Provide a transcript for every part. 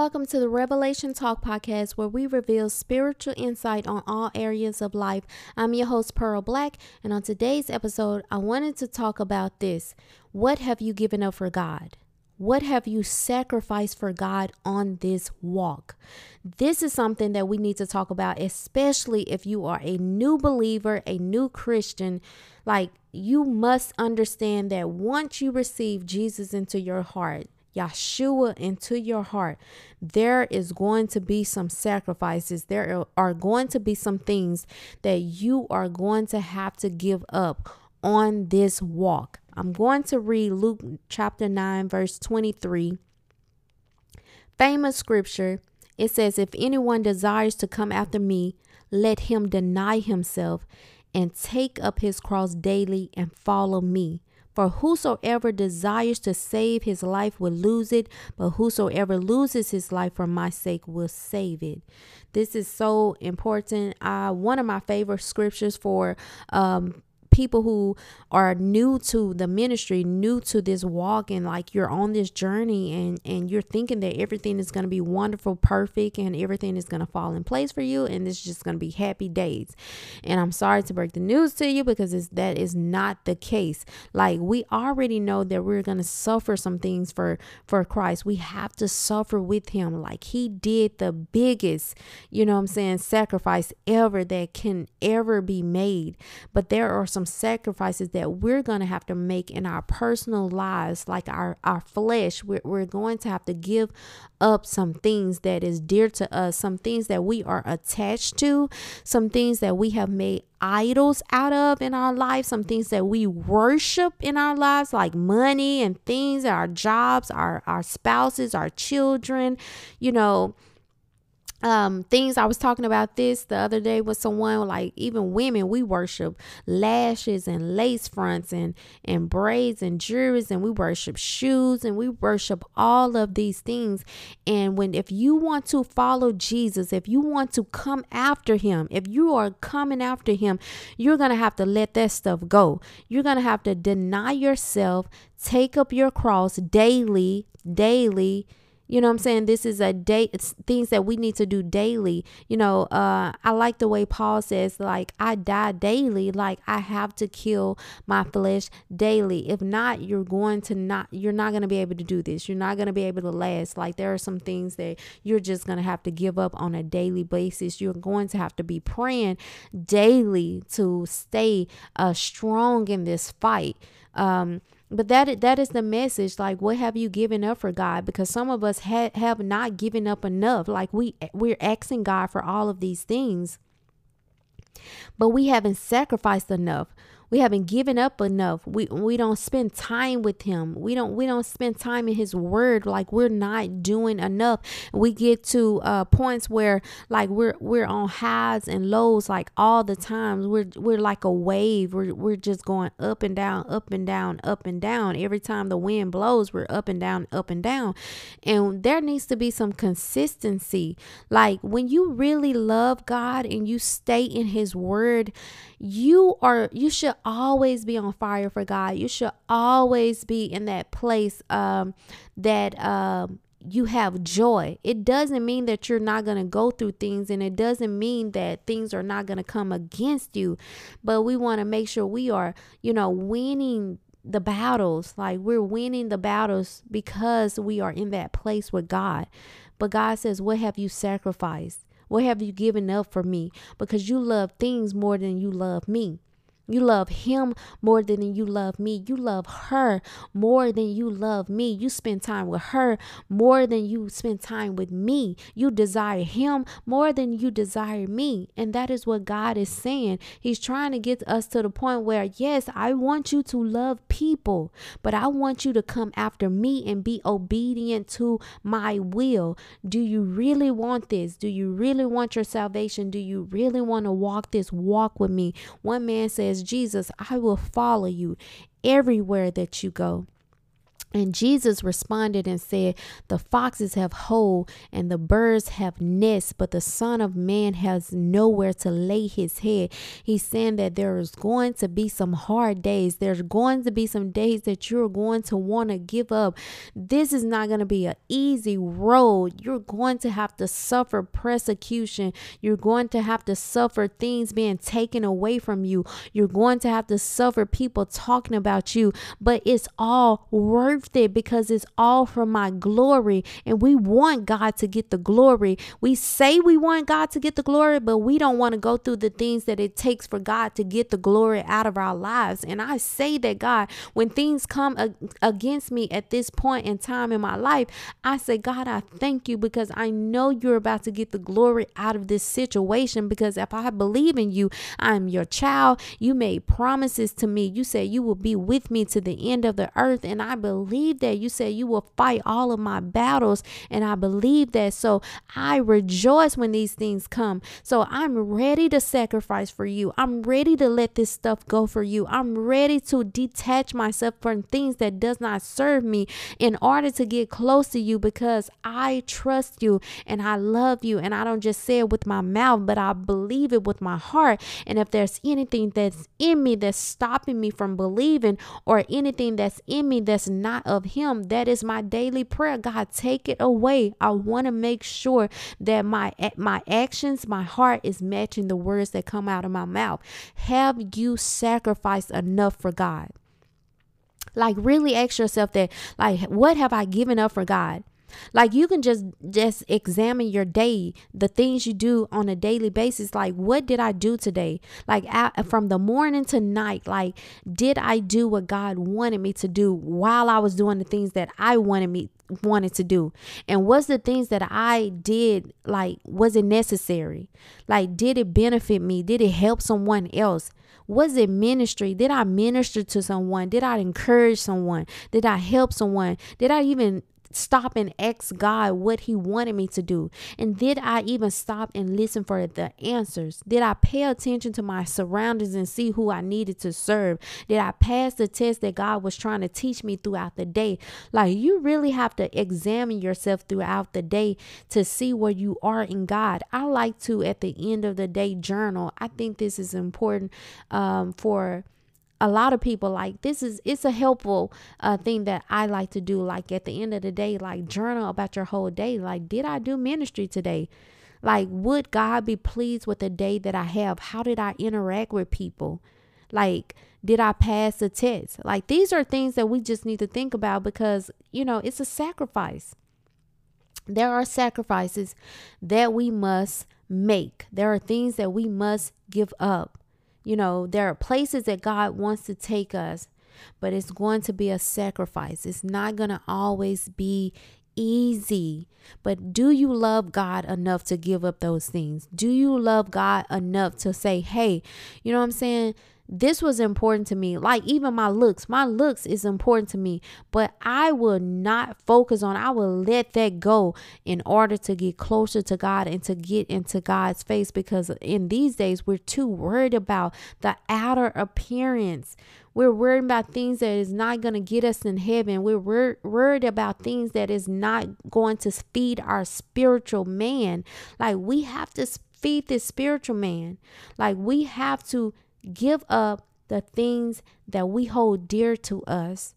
Welcome to the Revelation Talk podcast, where we reveal spiritual insight on all areas of life. I'm your host, Pearl Black, and on today's episode, I wanted to talk about this. What have you given up for God? What have you sacrificed for God on this walk? This is something that we need to talk about, especially if you are a new believer, a new Christian. Like, you must understand that once you receive Jesus into your heart, Yeshua into your heart, there is going to be some sacrifices. There are going to be some things that you are going to have to give up on this walk. I'm going to read Luke chapter 9, verse 23. Famous scripture. It says, If anyone desires to come after me, let him deny himself and take up his cross daily and follow me. For whosoever desires to save his life will lose it, but whosoever loses his life for my sake will save it. This is so important. Uh, one of my favorite scriptures for um, people who are new to the ministry, new to this walk, and like you're on this journey and, and you're thinking that everything is going to be wonderful, perfect, and everything is going to fall in place for you, and it's just going to be happy days. And I'm sorry to break the news to you because it's, that is not the case. Like we already know that we're going to suffer some things for for Christ. We have to suffer with Him, like He did the biggest, you know, I'm saying, sacrifice ever that can ever be made. But there are some sacrifices that we're going to have to make in our personal lives, like our, our flesh. We're, we're going to have to give up some things that is dear to us, some things that we are attached to, some things that we have made idols out of in our life, some things that we worship in our lives, like money and things, our jobs, our, our spouses, our children, you know um things i was talking about this the other day with someone like even women we worship lashes and lace fronts and and braids and jewelries and we worship shoes and we worship all of these things. And when if you want to follow jesus if you want to come after him if you are coming after him you're gonna have to let that stuff go. You're gonna have to deny yourself take up your cross daily daily you know what I'm saying? This is a day it's things that we need to do daily. You know, uh I like the way Paul says like I die daily, like I have to kill my flesh daily. If not, you're going to not you're not going to be able to do this. You're not going to be able to last. Like there are some things that you're just going to have to give up on a daily basis. You're going to have to be praying daily to stay uh strong in this fight. Um but that that is the message like what have you given up for god? Because some of us ha- have not given up enough. Like we we're asking god for all of these things but we haven't sacrificed enough we haven't given up enough. We we don't spend time with him. We don't we don't spend time in his word. Like we're not doing enough. We get to uh points where like we're we're on highs and lows like all the times. We're we're like a wave. We're, we're just going up and down up and down up and down. Every time the wind blows we're up and down up and down. And there needs to be some consistency. Like when you really love god and you stay in his word you are you should always be on fire for God. You should always be in that place um, that um, you have joy. It doesn't mean that you're not going to go through things and it doesn't mean that things are not going to come against you. But we want to make sure we are, you know, winning the battles. Like we're winning the battles because we are in that place with God. But God says, What have you sacrificed? What have you given up for me? Because you love things more than you love me. You love him more than you love me. You love her more than you love me. You spend time with her more than you spend time with me. You desire him more than you desire me. And that is what God is saying. He's trying to get us to the point where, yes, I want you to love people, but I want you to come after me and be obedient to my will. Do you really want this? Do you really want your salvation? Do you really want to walk this walk with me? One man says, Jesus, I will follow you everywhere that you go. And Jesus responded and said, The foxes have hole and the birds have nests, but the Son of Man has nowhere to lay his head. He's saying that there is going to be some hard days. There's going to be some days that you're going to want to give up. This is not going to be an easy road. You're going to have to suffer persecution. You're going to have to suffer things being taken away from you. You're going to have to suffer people talking about you, but it's all worth it because it's all for my glory. And we want God to get the glory. We say we want God to get the glory, but we don't want to go through the things that it takes for God to get the glory out of our lives. And I say that, God, when things come against me at this point in time in my life, I say, God, I thank you because I know you're about to get the glory out of this situation. Because if I believe in you, I'm your child. You made promises to me. You said you will be with me to the end of the earth. And I believe believe that. You said you will fight all of my battles, and I believe that. So I rejoice when these things come. So I'm ready to sacrifice for you. I'm ready to let this stuff go for you. I'm ready to detach myself from things that does not serve me in order to get close to you because I trust you and I love you and I don't just say it with my mouth, but I believe it with my heart. And if there's anything that's in me that's stopping me from believing or anything that's in me that's not not of him. That is my daily prayer. God, take it away. I want to make sure that my my actions, my heart is matching the words that come out of my mouth. Have you sacrificed enough for God? Like really ask yourself that like what have I given up for God? Like you can just just examine your day the things you do on a daily basis. Like what did i do today? Like from the morning to night like did i do what god wanted me to do while i was doing the things that i wanted me wanted to do? And was the things that i did like was it necessary? Like did it benefit me? Did it help someone else? Was it ministry? Did i minister to someone? Did i encourage someone? Did i help someone? Did i even stop and ask God what He wanted me to do? And did I even stop and listen for the answers? Did I pay attention to my surroundings and see who I needed to serve? Did I pass the test that God was trying to teach me throughout the day? Like, you really have to examine yourself throughout the day to see where you are in God. I like to, at the end of the day, journal. I think this is important um, for a lot of people like this is it's a helpful uh, thing that i like to do like at the end of the day like journal about your whole day. Like did i do ministry today? Like would god be pleased with the day that i have? How did i interact with people? Like did i pass the test? Like these are things that we just need to think about because you know it's a sacrifice. There are sacrifices that we must make. There are things that we must give up you know, there are places that God wants to take us, but it's going to be a sacrifice. It's not going to always be easy. But do you love God enough to give up those things? Do you love God enough to say, hey, you know what I'm saying? This was important to me. Like even my looks, my looks is important to me, but I will not focus on, I will let that go in order to get closer to God and to get into God's face because in these days we're too worried about the outer appearance. We're worried about things that is not going to get us in heaven. We're wor- worried about things that is not going to feed our spiritual man. Like we have to feed this spiritual man. Like we have to give up the things that we hold dear to us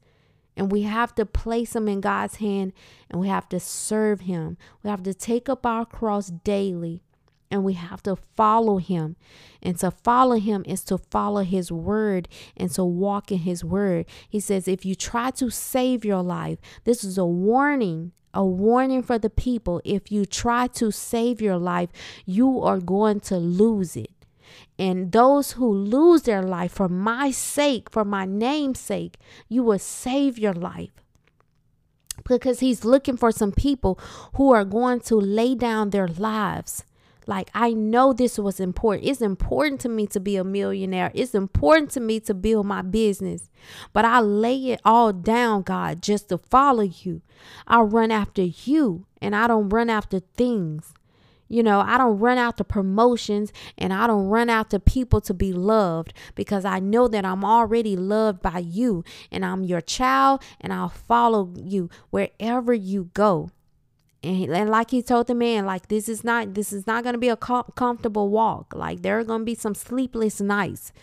and we have to place them in God's hand and we have to serve him. We have to take up our cross daily and we have to follow him. And to follow him is to follow his word and to walk in his word. He says, if you try to save your life, this is a warning. A warning for the people. If you try to save your life, you are going to lose it. And those who lose their life for my sake, for my name's sake, you will save your life. Because he's looking for some people who are going to lay down their lives. Like, I know this was important. It's important to me to be a millionaire. It's important to me to build my business. But I lay it all down, God, just to follow you. I run after you and I don't run after things. You know, I don't run out to promotions and I don't run out to people to be loved because I know that I'm already loved by you and I'm your child and I'll follow you wherever you go. And, and like he told the man, like this is not this is not going to be a com- comfortable walk. Like there are going to be some sleepless nights.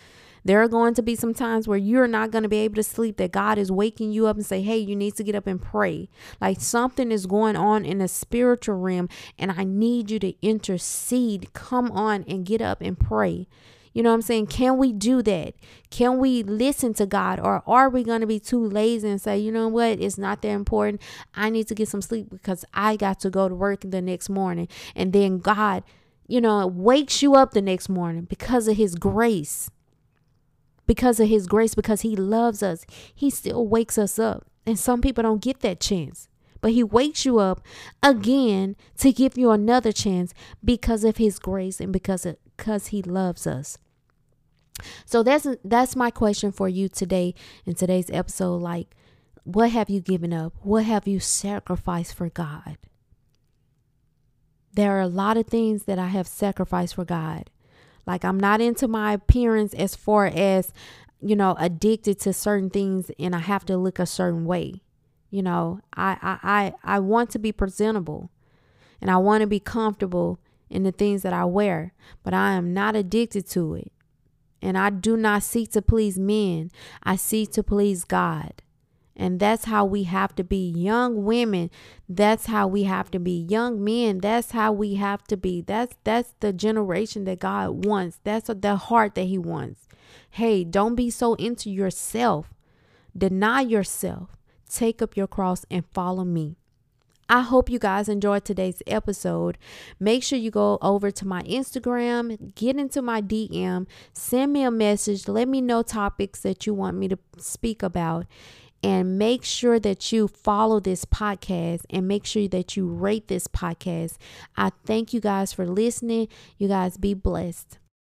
There are going to be some times where you're not going to be able to sleep, that God is waking you up and say, Hey, you need to get up and pray. Like something is going on in the spiritual realm, and I need you to intercede. Come on and get up and pray. You know what I'm saying? Can we do that? Can we listen to God? Or are we going to be too lazy and say, you know what? It's not that important. I need to get some sleep because I got to go to work the next morning. And then God, you know, wakes you up the next morning because of His grace because of his grace, because he loves us, he still wakes us up. And some people don't get that chance. But he wakes you up again to give you another chance because of his grace and because of, because he loves us. So that's that's my question for you today in today's episode like what have you given up? What have you sacrificed for God? There are a lot of things that I have sacrificed for God. Like I'm not into my appearance as far as, you know, addicted to certain things and I have to look a certain way. You know, I I I, I want to be presentable and I want to be comfortable in the things that I wear, but I am not addicted to it. And I do not seek to please men. I seek to please God. And that's how we have to be young women. That's how we have to be young men. That's how we have to be. That's that's the generation that God wants. That's the heart that he wants. Hey, don't be so into yourself. Deny yourself. Take up your cross and follow me. I hope you guys enjoyed today's episode. Make sure you go over to my Instagram, get into my DM, send me a message, let me know topics that you want me to speak about and make sure that you follow this podcast and make sure that you rate this podcast. I thank you guys for listening. You guys be blessed.